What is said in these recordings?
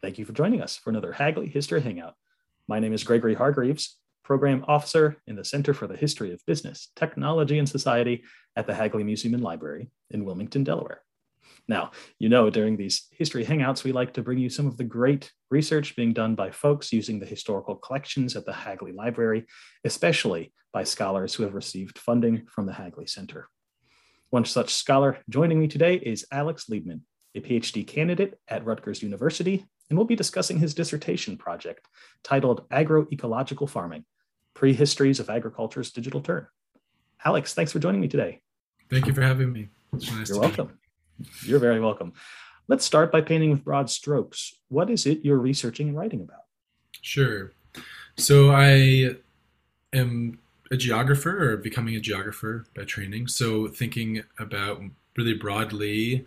Thank you for joining us for another Hagley History Hangout. My name is Gregory Hargreaves, Program Officer in the Center for the History of Business, Technology, and Society at the Hagley Museum and Library in Wilmington, Delaware. Now, you know, during these history hangouts, we like to bring you some of the great research being done by folks using the historical collections at the Hagley Library, especially by scholars who have received funding from the Hagley Center. One such scholar joining me today is Alex Liebman, a PhD candidate at Rutgers University, and we'll be discussing his dissertation project titled Agroecological Farming Prehistories of Agriculture's Digital Turn. Alex, thanks for joining me today. Thank you for having me. Nice You're welcome. You're very welcome. Let's start by painting with broad strokes. What is it you're researching and writing about? Sure. So I am a geographer or becoming a geographer by training. So thinking about really broadly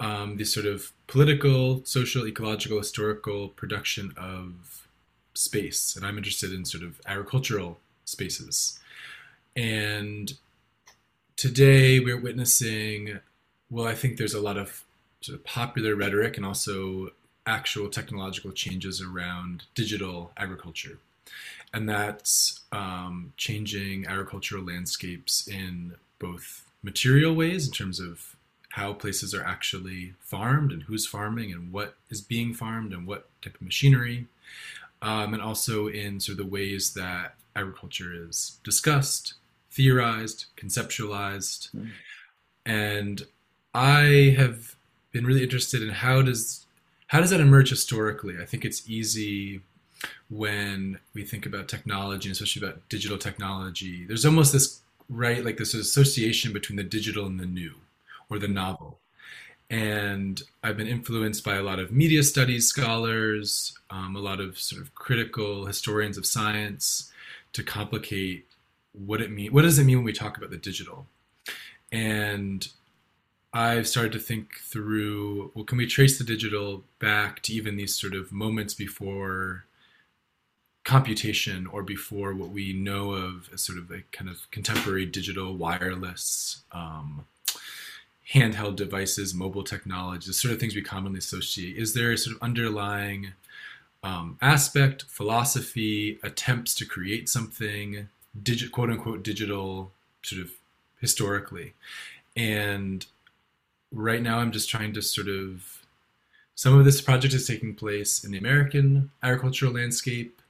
um, the sort of political, social, ecological, historical production of space. And I'm interested in sort of agricultural spaces. And today we're witnessing well, I think there's a lot of sort of popular rhetoric and also actual technological changes around digital agriculture. And that's um, changing agricultural landscapes in both material ways, in terms of how places are actually farmed and who's farming and what is being farmed and what type of machinery, um, and also in sort of the ways that agriculture is discussed, theorized, conceptualized. Mm. And I have been really interested in how does how does that emerge historically? I think it's easy when we think about technology, especially about digital technology. There's almost this right like this association between the digital and the new or the novel. And I've been influenced by a lot of media studies scholars, um, a lot of sort of critical historians of science to complicate what it mean. What does it mean when we talk about the digital? And I've started to think through well, can we trace the digital back to even these sort of moments before computation or before what we know of as sort of a kind of contemporary digital wireless um, handheld devices, mobile technology, the sort of things we commonly associate. Is there a sort of underlying um, aspect, philosophy, attempts to create something, digit, quote unquote, digital, sort of historically? And right now I'm just trying to sort of some of this project is taking place in the American agricultural landscape.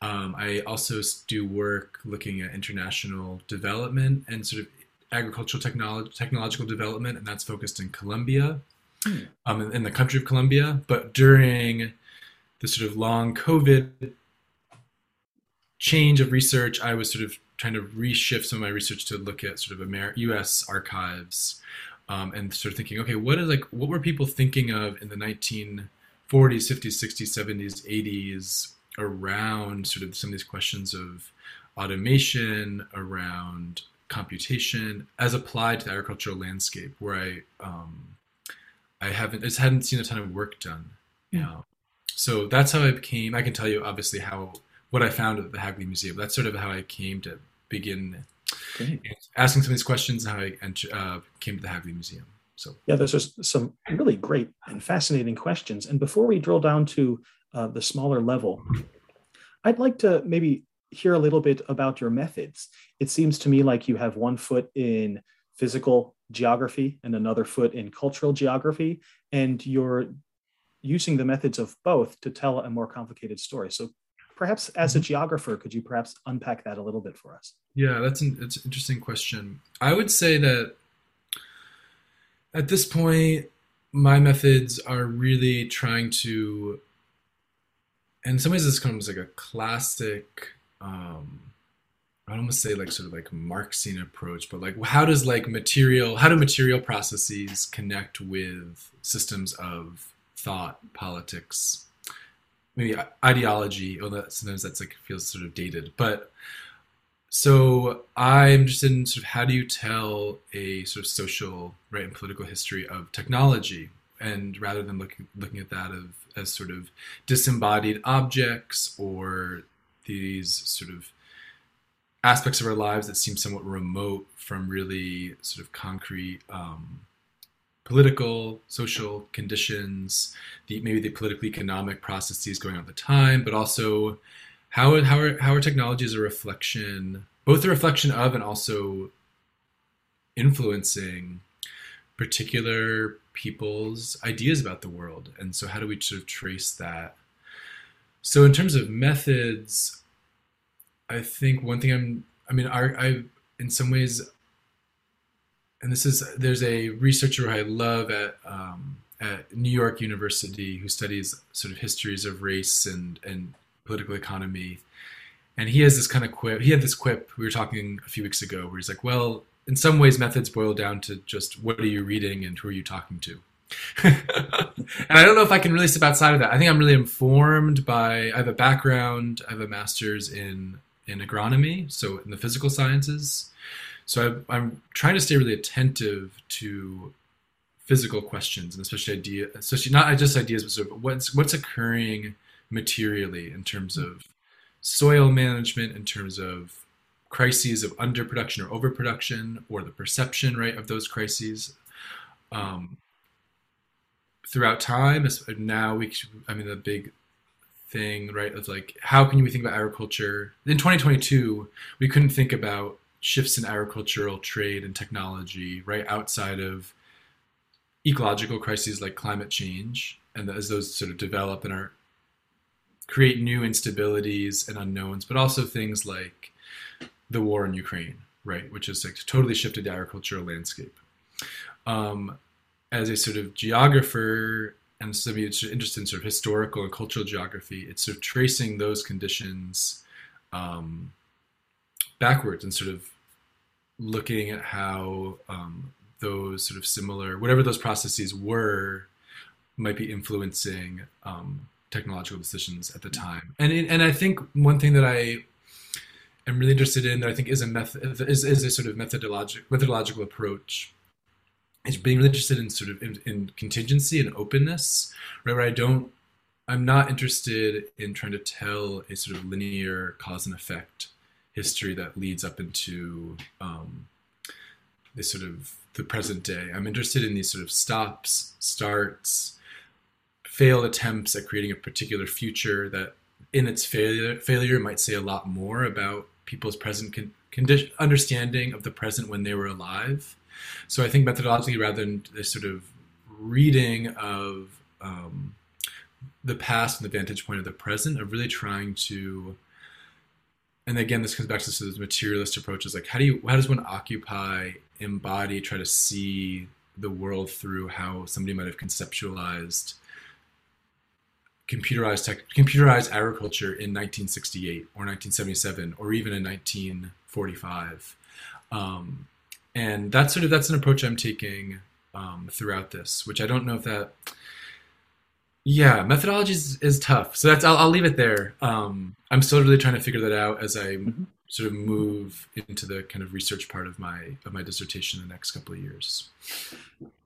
Um, I also do work looking at international development and sort of agricultural technology, technological development, and that's focused in Colombia, hmm. um, in, in, the country of Colombia. But during the sort of long COVID change of research, I was sort of trying to reshift some of my research to look at sort of Amer- U.S. archives um, and sort of thinking, okay, what is like, what were people thinking of in the 1940s, 50s, 60s, 70s, 80s around sort of some of these questions of automation, around computation, as applied to the agricultural landscape, where I um, I haven't, I just hadn't seen a ton of work done. You know? So that's how I became. I can tell you obviously how what I found at the Hagley Museum. That's sort of how I came to begin Great. asking some of these questions and how I uh, came to the Hagley Museum. So yeah, there's just some really great and fascinating questions. And before we drill down to uh, the smaller level, I'd like to maybe hear a little bit about your methods. It seems to me like you have one foot in physical geography and another foot in cultural geography, and you're using the methods of both to tell a more complicated story. So perhaps as a mm-hmm. geographer, could you perhaps unpack that a little bit for us? Yeah, that's an, it's an interesting question. I would say that at this point, my methods are really trying to, in some ways, this comes like a classic. Um, I'd almost say like sort of like Marxian approach, but like how does like material, how do material processes connect with systems of thought, politics, maybe ideology. Although sometimes that's like feels sort of dated, but so I'm interested in sort of how do you tell a sort of social, right, and political history of technology, and rather than looking looking at that of, as sort of disembodied objects or these sort of aspects of our lives that seem somewhat remote from really sort of concrete um, political, social conditions, the maybe the political economic processes going on at the time, but also how how are, how are technologies a reflection, both a reflection of and also influencing particular people's ideas about the world, and so how do we sort of trace that? So in terms of methods, I think one thing I'm I mean, I, I in some ways and this is there's a researcher I love at um, at New York University who studies sort of histories of race and and political economy, and he has this kind of quip. He had this quip we were talking a few weeks ago where he's like, "Well, in some ways, methods boil down to just what are you reading and who are you talking to." and I don't know if I can really step outside of that. I think I'm really informed by. I have a background. I have a master's in in agronomy, so in the physical sciences. So I, am trying to stay really attentive to physical questions and especially idea, especially not just ideas, but sort of what's what's occurring materially in terms of soil management, in terms of crises of underproduction or overproduction, or the perception right of those crises. Um, throughout time, now we, I mean, the big thing, right, of like, how can we think about agriculture? In 2022, we couldn't think about shifts in agricultural trade and technology right outside of ecological crises like climate change and as those sort of develop and are create new instabilities and unknowns but also things like the war in ukraine right which has like totally shifted the agricultural landscape um, as a sort of geographer and somebody that's interested in sort of historical and cultural geography it's sort of tracing those conditions um, backwards and sort of looking at how um, those sort of similar, whatever those processes were, might be influencing um, technological decisions at the time. And and I think one thing that I am really interested in that I think is a method is, is a sort of methodological methodological approach is being really interested in sort of in, in contingency and openness, right? Where I don't, I'm not interested in trying to tell a sort of linear cause and effect history that leads up into um, this sort of the present day. I'm interested in these sort of stops, starts, failed attempts at creating a particular future that, in its failure, failure might say a lot more about people's present con- condition, understanding of the present when they were alive. So I think methodologically, rather than this sort of reading of um, the past from the vantage point of the present, of really trying to and again this comes back to this materialist approaches like how do you how does one occupy embody try to see the world through how somebody might have conceptualized computerized tech, computerized agriculture in 1968 or 1977 or even in 1945 um, and that's sort of that's an approach i'm taking um, throughout this which i don't know if that yeah, methodology is, is tough. So that's I'll, I'll leave it there. Um, I'm still really trying to figure that out as I mm-hmm. sort of move into the kind of research part of my of my dissertation in the next couple of years.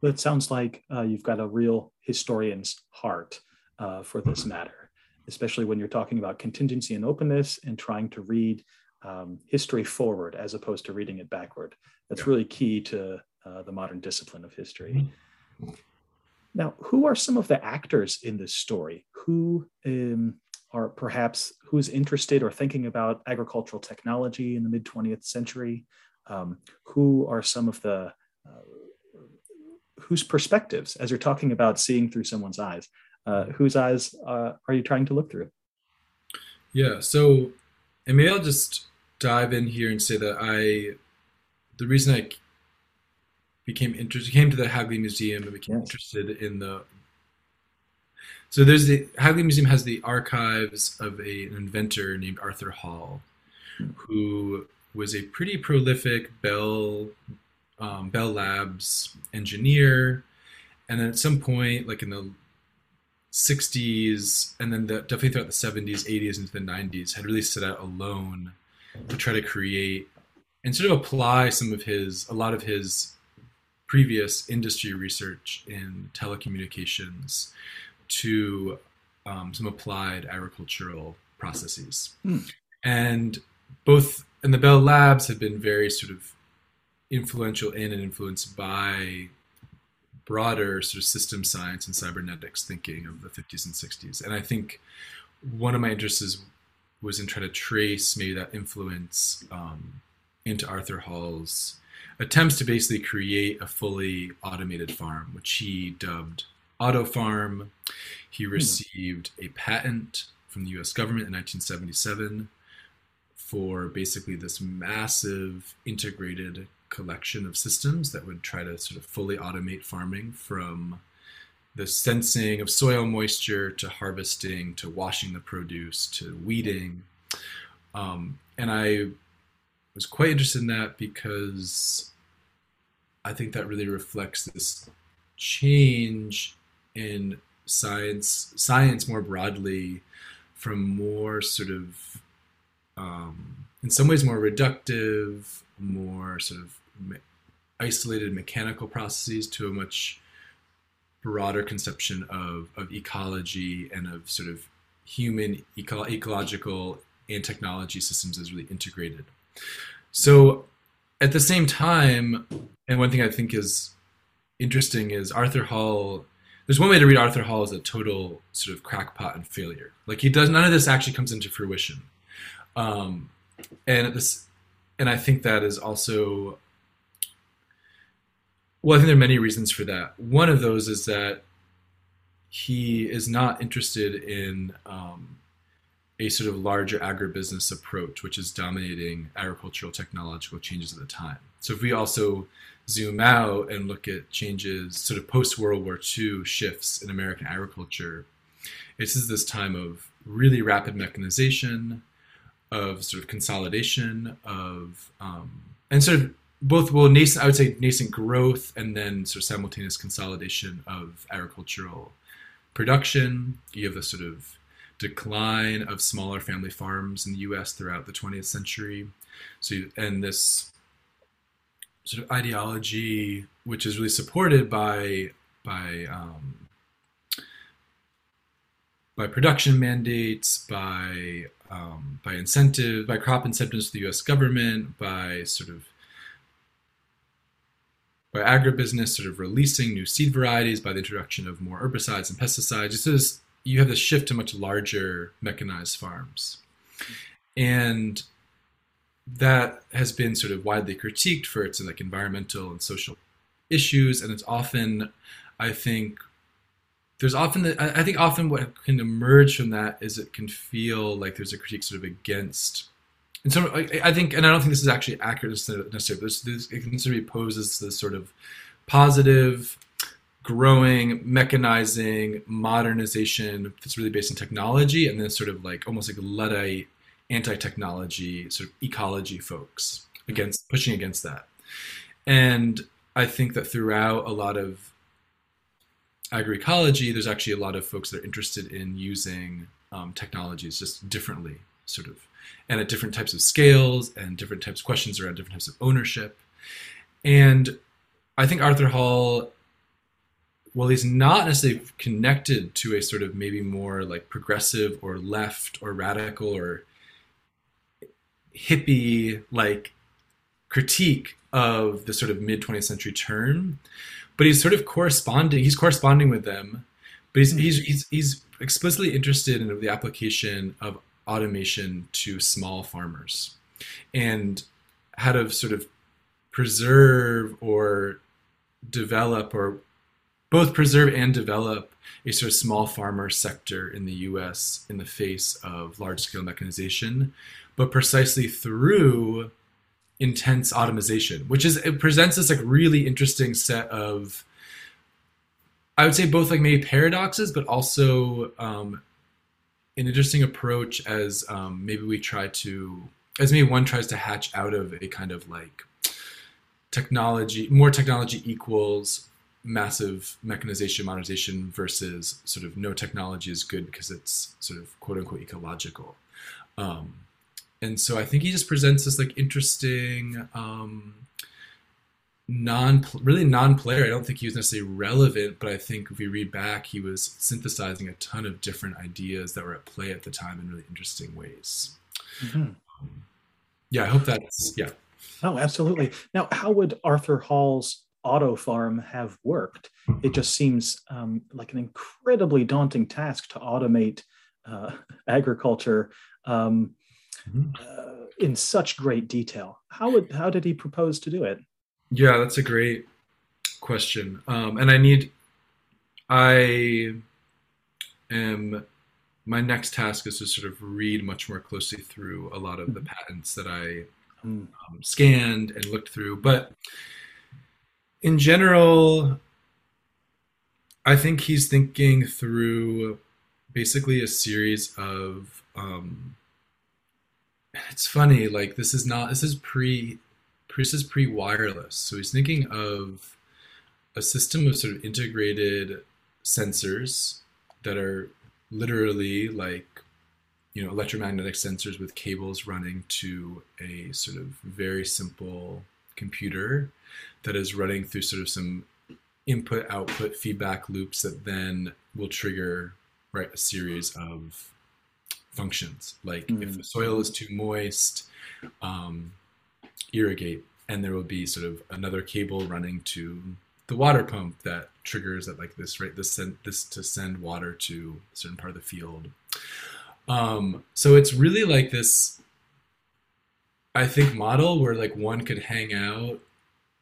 It sounds like uh, you've got a real historian's heart uh, for this matter, especially when you're talking about contingency and openness and trying to read um, history forward as opposed to reading it backward. That's yeah. really key to uh, the modern discipline of history. Mm-hmm. Now, who are some of the actors in this story? Who um, are perhaps who's interested or thinking about agricultural technology in the mid 20th century? Um, who are some of the uh, whose perspectives, as you're talking about seeing through someone's eyes, uh, whose eyes uh, are you trying to look through? Yeah, so and maybe I'll just dive in here and say that I, the reason I became interested, came to the Hagley Museum and became yes. interested in the. So there's the Hagley Museum has the archives of a, an inventor named Arthur Hall, who was a pretty prolific Bell um, Bell Labs engineer, and then at some point, like in the 60s, and then the, definitely throughout the 70s, 80s, into the 90s, had really set out alone to try to create and sort of apply some of his, a lot of his previous industry research in telecommunications to um, some applied agricultural processes. Mm. And both, and the Bell Labs have been very sort of influential in and influenced by broader sort of system science and cybernetics thinking of the 50s and 60s. And I think one of my interests is, was in trying to trace maybe that influence um, into Arthur Hall's attempts to basically create a fully automated farm, which he dubbed Auto Farm. He hmm. received a patent from the US government in 1977 for basically this massive integrated collection of systems that would try to sort of fully automate farming from the sensing of soil moisture to harvesting to washing the produce to weeding. Um, and I was quite interested in that because I think that really reflects this change in science, science more broadly, from more sort of, um, in some ways, more reductive, more sort of isolated mechanical processes to a much broader conception of, of ecology and of sort of human eco- ecological and technology systems as really integrated. So at the same time, and one thing I think is interesting is Arthur Hall. There's one way to read Arthur Hall as a total sort of crackpot and failure. Like he does none of this actually comes into fruition. Um, and this, and I think that is also well, I think there are many reasons for that. One of those is that he is not interested in um, a sort of larger agribusiness approach, which is dominating agricultural technological changes at the time. So if we also zoom out and look at changes, sort of post World War II shifts in American agriculture, this is this time of really rapid mechanization, of sort of consolidation, of um, and sort of both well nascent I would say nascent growth and then sort of simultaneous consolidation of agricultural production. You have a sort of decline of smaller family farms in the U.S. throughout the 20th century. So and this sort of ideology, which is really supported by by um, by production mandates, by um, by incentive, by crop incentives to the U.S. government, by sort of by agribusiness sort of releasing new seed varieties by the introduction of more herbicides and pesticides. Just as you have this shift to much larger mechanized farms. And that has been sort of widely critiqued for its like environmental and social issues. And it's often, I think, there's often the, I think often what can emerge from that is it can feel like there's a critique sort of against and so I, think, and I don't think this is actually accurate necessarily. This, this, it can sort of poses this sort of positive, growing, mechanizing, modernization that's really based in technology, and then sort of like almost like Luddite anti-technology sort of ecology folks against pushing against that. And I think that throughout a lot of agroecology, there's actually a lot of folks that are interested in using um, technologies just differently, sort of and at different types of scales and different types of questions around different types of ownership. And I think Arthur Hall, well, he's not necessarily connected to a sort of maybe more like progressive or left or radical or hippie like critique of the sort of mid 20th century turn, but he's sort of corresponding. He's corresponding with them, but he's he's he's, he's explicitly interested in the application of automation to small farmers and how to sort of preserve or develop or both preserve and develop a sort of small farmer sector in the US in the face of large scale mechanization, but precisely through intense automation, which is it presents this like really interesting set of I would say both like maybe paradoxes, but also um, an interesting approach as um, maybe we try to as maybe one tries to hatch out of a kind of like technology more technology equals massive mechanization modernization versus sort of no technology is good because it's sort of quote unquote ecological um, and so i think he just presents this like interesting um, non really non-player. I don't think he was necessarily relevant, but I think if we read back, he was synthesizing a ton of different ideas that were at play at the time in really interesting ways. Mm-hmm. Um, yeah, I hope that's yeah. Oh, absolutely. Now, how would Arthur Hall's auto farm have worked. It just seems um, like an incredibly daunting task to automate uh, agriculture um, mm-hmm. uh, in such great detail. How would how did he propose to do it? Yeah, that's a great question, um, and I need I am my next task is to sort of read much more closely through a lot of the mm-hmm. patents that I mm. um, scanned and looked through. But in general, I think he's thinking through basically a series of. Um, it's funny, like this is not this is pre this is pre wireless, so he's thinking of a system of sort of integrated sensors that are literally like you know electromagnetic sensors with cables running to a sort of very simple computer that is running through sort of some input output feedback loops that then will trigger right a series of functions. Like mm-hmm. if the soil is too moist um, irrigate and there will be sort of another cable running to the water pump that triggers at like this right? This send this to send water to a certain part of the field. Um so it's really like this i think model where like one could hang out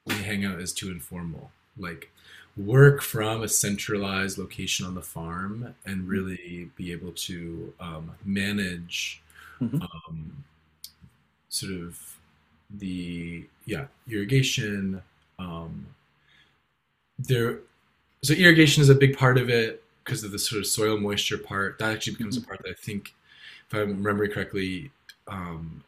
when hang out is too informal like work from a centralized location on the farm and really be able to um, manage mm-hmm. um, sort of the yeah irrigation um, there so irrigation is a big part of it because of the sort of soil moisture part that actually becomes mm-hmm. a part that i think if i remember correctly um,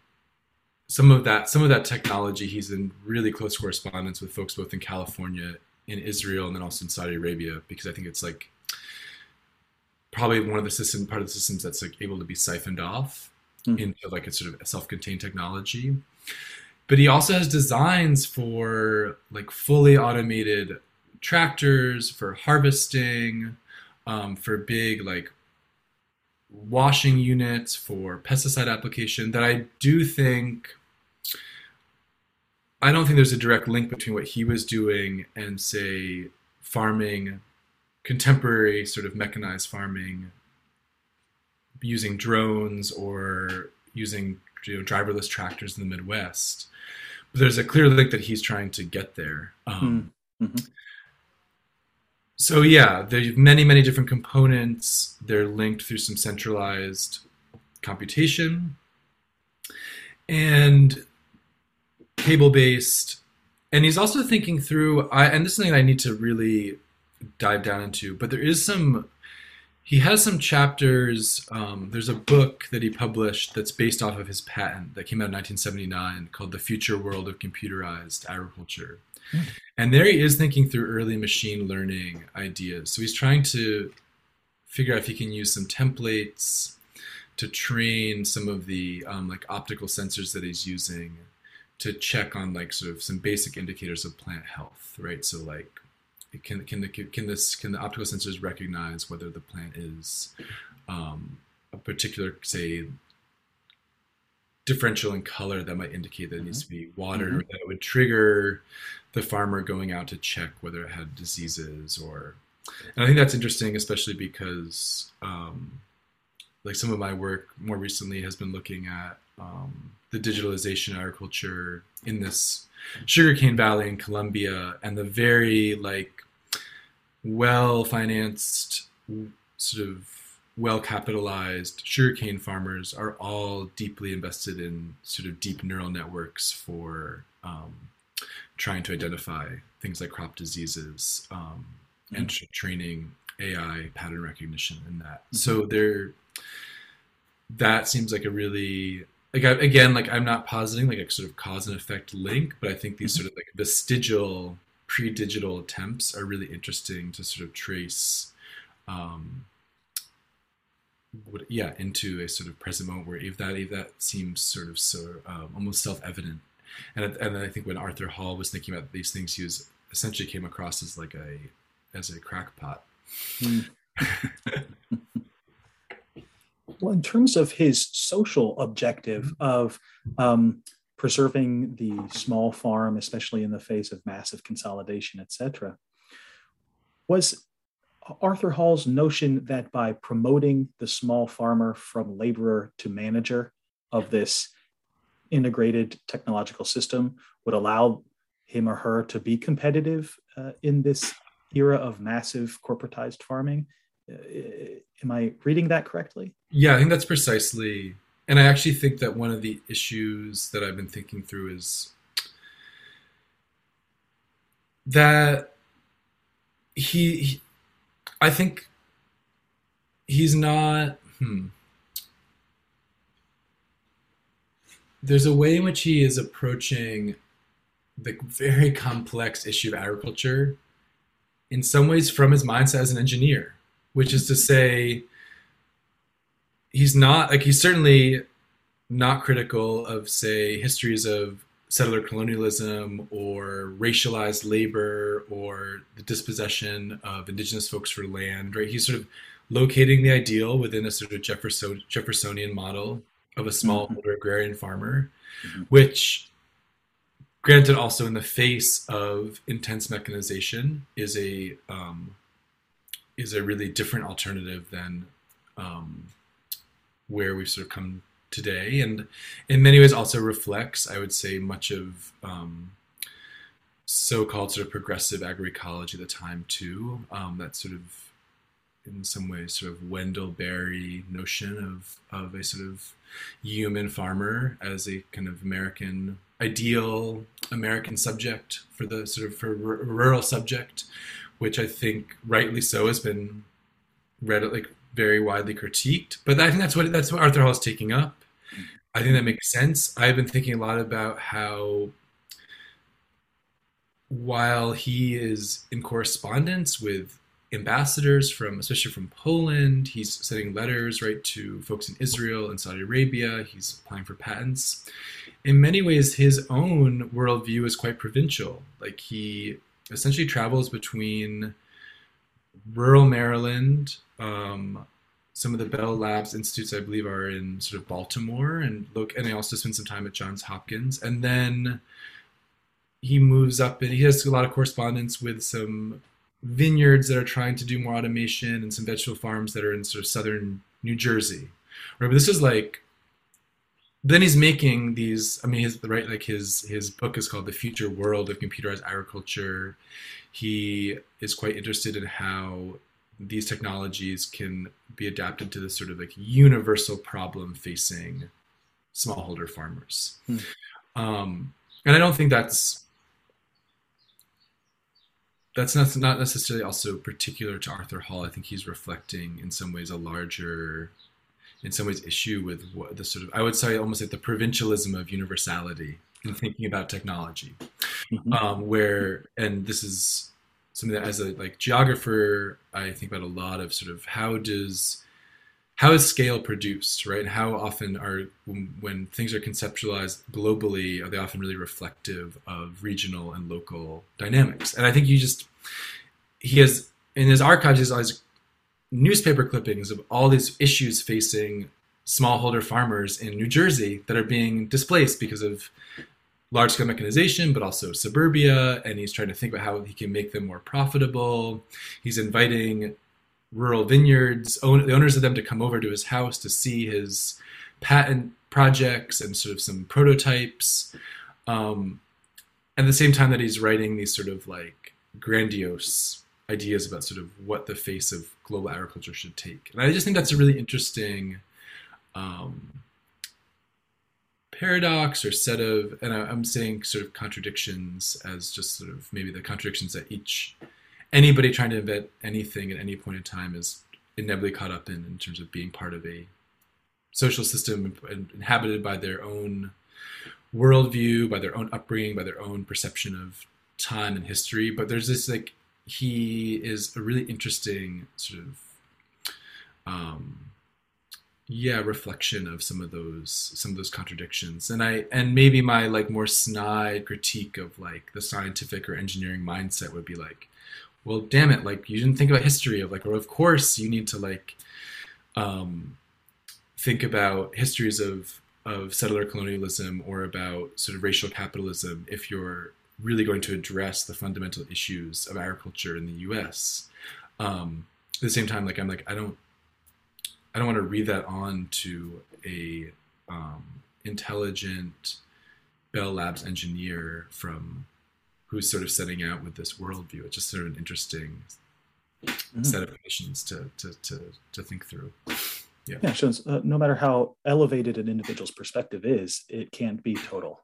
some of that some of that technology he's in really close correspondence with folks both in california in israel and then also in saudi arabia because i think it's like probably one of the system part of the systems that's like able to be siphoned off mm-hmm. into like a sort of self-contained technology but he also has designs for like fully automated tractors for harvesting, um, for big like washing units, for pesticide application. That I do think. I don't think there's a direct link between what he was doing and say farming, contemporary sort of mechanized farming, using drones or using you know, driverless tractors in the Midwest. But there's a clear link that he's trying to get there. Um, hmm. mm-hmm so yeah, there's many, many different components. They're linked through some centralized computation and cable based. And he's also thinking through, I, and this is something I need to really dive down into, but there is some, he has some chapters. Um, there's a book that he published that's based off of his patent that came out in 1979 called The Future World of Computerized Agriculture. And there he is thinking through early machine learning ideas. So he's trying to figure out if he can use some templates to train some of the um, like optical sensors that he's using to check on like sort of some basic indicators of plant health, right? So like can can the can this can the optical sensors recognize whether the plant is um, a particular say differential in color that might indicate that it needs to be watered mm-hmm. or that it would trigger the farmer going out to check whether it had diseases or and i think that's interesting especially because um, like some of my work more recently has been looking at um, the digitalization of agriculture in this sugarcane valley in colombia and the very like well financed sort of well capitalized sugarcane farmers are all deeply invested in sort of deep neural networks for um, trying to identify things like crop diseases um, mm-hmm. and training AI pattern recognition in that. Mm-hmm. So there, that seems like a really like I, again like I'm not positing like a sort of cause and effect link, but I think these mm-hmm. sort of like vestigial pre-digital attempts are really interesting to sort of trace. Um, what, yeah, into a sort of present moment where if that if that seems sort of so um, almost self-evident and and I think when Arthur Hall was thinking about these things, he was essentially came across as like a as a crackpot. Mm. well, in terms of his social objective of um, preserving the small farm, especially in the face of massive consolidation, etc. Was Arthur Hall's notion that by promoting the small farmer from laborer to manager of this integrated technological system would allow him or her to be competitive uh, in this era of massive corporatized farming. Uh, am I reading that correctly? Yeah, I think that's precisely. And I actually think that one of the issues that I've been thinking through is that he, he I think he's not. Hmm. There's a way in which he is approaching the very complex issue of agriculture in some ways from his mindset as an engineer, which is to say, he's not like he's certainly not critical of say histories of settler colonialism or racialized labor or the dispossession of indigenous folks for land right he's sort of locating the ideal within a sort of Jefferson, jeffersonian model of a smallholder mm-hmm. agrarian farmer mm-hmm. which granted also in the face of intense mechanization is a um, is a really different alternative than um, where we've sort of come today. And in many ways also reflects i would say much of um, so-called sort of progressive agroecology at the time too um, that sort of in some ways sort of wendell berry notion of of a sort of human farmer as a kind of american ideal American subject for the sort of for r- rural subject, which I think rightly so has been read like very widely critiqued. But I think that's what that's what Arthur Hall is taking up. I think that makes sense. I've been thinking a lot about how while he is in correspondence with ambassadors from especially from Poland. He's sending letters right to folks in Israel and Saudi Arabia. He's applying for patents. In many ways, his own worldview is quite provincial. Like he essentially travels between rural Maryland. Um, some of the Bell Labs institutes, I believe, are in sort of Baltimore, and look, and I also spend some time at Johns Hopkins, and then he moves up and he has a lot of correspondence with some vineyards that are trying to do more automation and some vegetable farms that are in sort of southern New Jersey. Right, but this is like then he's making these i mean his right like his his book is called the future world of computerized agriculture he is quite interested in how these technologies can be adapted to this sort of like universal problem facing smallholder farmers hmm. um, and i don't think that's that's not, not necessarily also particular to Arthur Hall. I think he's reflecting in some ways a larger, in some ways, issue with what the sort of I would say almost like the provincialism of universality in thinking about technology, mm-hmm. um, where and this is something that as a like geographer I think about a lot of sort of how does how is scale produced, right? And how often are when, when, things are conceptualized globally, are they often really reflective of regional and local dynamics? And I think you just he has in his archives he has all these newspaper clippings of all these issues facing smallholder farmers in New Jersey that are being displaced because of large scale mechanization, but also suburbia. And he's trying to think about how he can make them more profitable. He's inviting rural vineyards, own, the owners of them to come over to his house to see his patent projects and sort of some prototypes. Um, at the same time that he's writing these sort of like grandiose ideas about sort of what the face of global agriculture should take. And I just think that's a really interesting um, paradox or set of, and I, I'm saying sort of contradictions as just sort of maybe the contradictions that each anybody trying to invent anything at any point in time is inevitably caught up in in terms of being part of a social system inhabited by their own worldview, by their own upbringing, by their own perception of time and history. But there's this like he is a really interesting sort of um, yeah reflection of some of those some of those contradictions. And i and maybe my like more snide critique of like the scientific or engineering mindset would be like well damn it like you didn't think about history of like or of course you need to like um think about histories of of settler colonialism or about sort of racial capitalism if you're really going to address the fundamental issues of agriculture in the U.S. Um, at the same time, like I'm like I don't I don't want to read that on to a um, intelligent Bell Labs engineer from who's sort of setting out with this worldview. It's just sort of an interesting mm-hmm. set of conditions to, to, to, to think through. Yeah, yeah shows uh, no matter how elevated an individual's perspective is, it can't be total.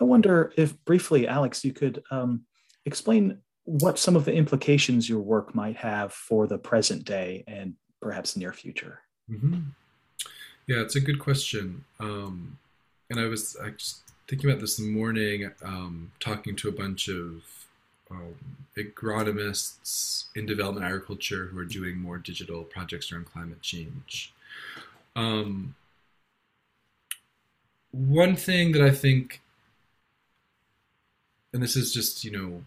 I wonder if briefly, Alex, you could um, explain what some of the implications your work might have for the present day and perhaps near future. Mm-hmm. Yeah, it's a good question. Um, and I was I just thinking about this morning, um, talking to a bunch of um, agronomists in development agriculture who are doing more digital projects around climate change. Um, one thing that I think, and this is just, you know,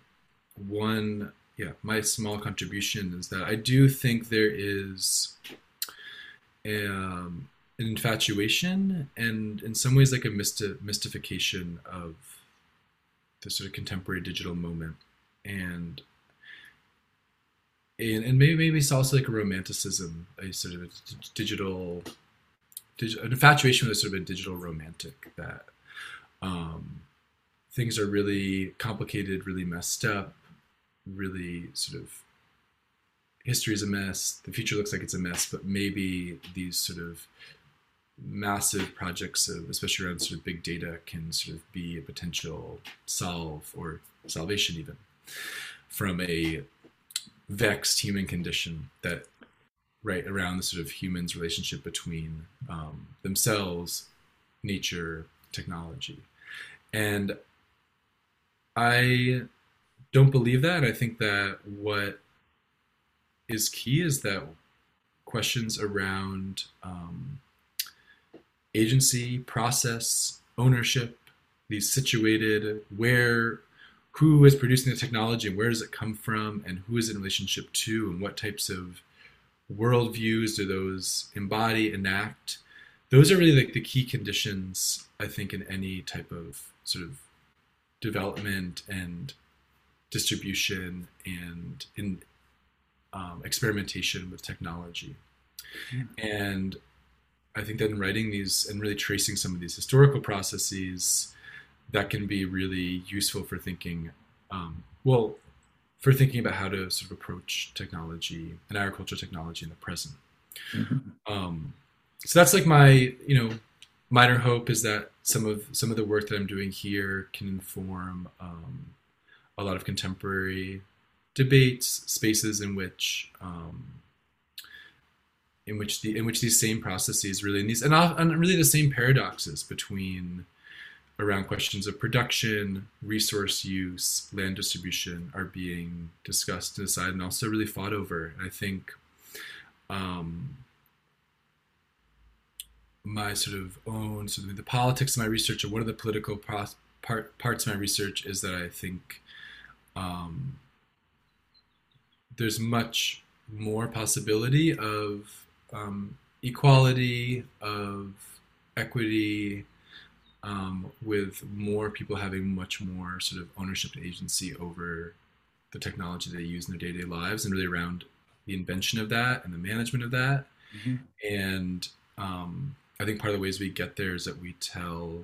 one, yeah, my small contribution is that I do think there is um, an infatuation and in some ways like a mysti- mystification of the sort of contemporary digital moment. And and, and maybe maybe it's also like a romanticism a sort of a digital an infatuation with a sort of a digital romantic that um, things are really complicated really messed up really sort of history is a mess the future looks like it's a mess but maybe these sort of massive projects of especially around sort of big data can sort of be a potential solve or salvation even from a vexed human condition that right around the sort of humans relationship between um, themselves nature technology. And i don't believe that i think that what is key is that questions around um, agency, process, ownership, these situated, where, who is producing the technology and where does it come from and who is it in relationship to and what types of worldviews do those embody, enact. Those are really like the key conditions, I think, in any type of sort of development and distribution and in um, experimentation with technology. Mm. And I think that in writing these and really tracing some of these historical processes, that can be really useful for thinking, um, well, for thinking about how to sort of approach technology and agricultural technology in the present. Mm-hmm. Um, so that's like my, you know, minor hope is that some of some of the work that I'm doing here can inform um, a lot of contemporary debates, spaces in which um, in which the in which these same processes really and these and, and really the same paradoxes between around questions of production, resource use, land distribution are being discussed and decided and also really fought over. And I think um, my sort of own sort of the politics of my research or one of the political pro- part, parts of my research is that I think um, there's much more possibility of um, equality, of equity, um, with more people having much more sort of ownership and agency over the technology they use in their day-to-day lives and really around the invention of that and the management of that. Mm-hmm. And um, I think part of the ways we get there is that we tell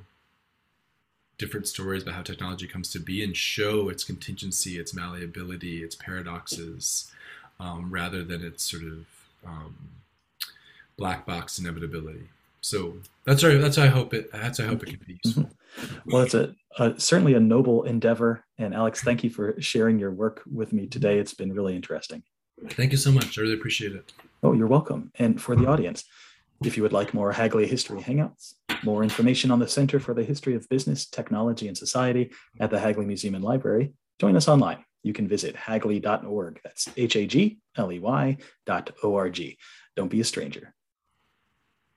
different stories about how technology comes to be and show its contingency, its malleability, its paradoxes, um, rather than its sort of um, black box inevitability. So that's right. That's how I hope it. That's how I hope it can be useful. Well, it's a, a, certainly a noble endeavor. And Alex, thank you for sharing your work with me today. It's been really interesting. Thank you so much. I really appreciate it. Oh, you're welcome. And for the audience, if you would like more Hagley History Hangouts, more information on the Center for the History of Business, Technology, and Society at the Hagley Museum and Library, join us online. You can visit hagley.org. That's H A G L E Y dot O R G. Don't be a stranger.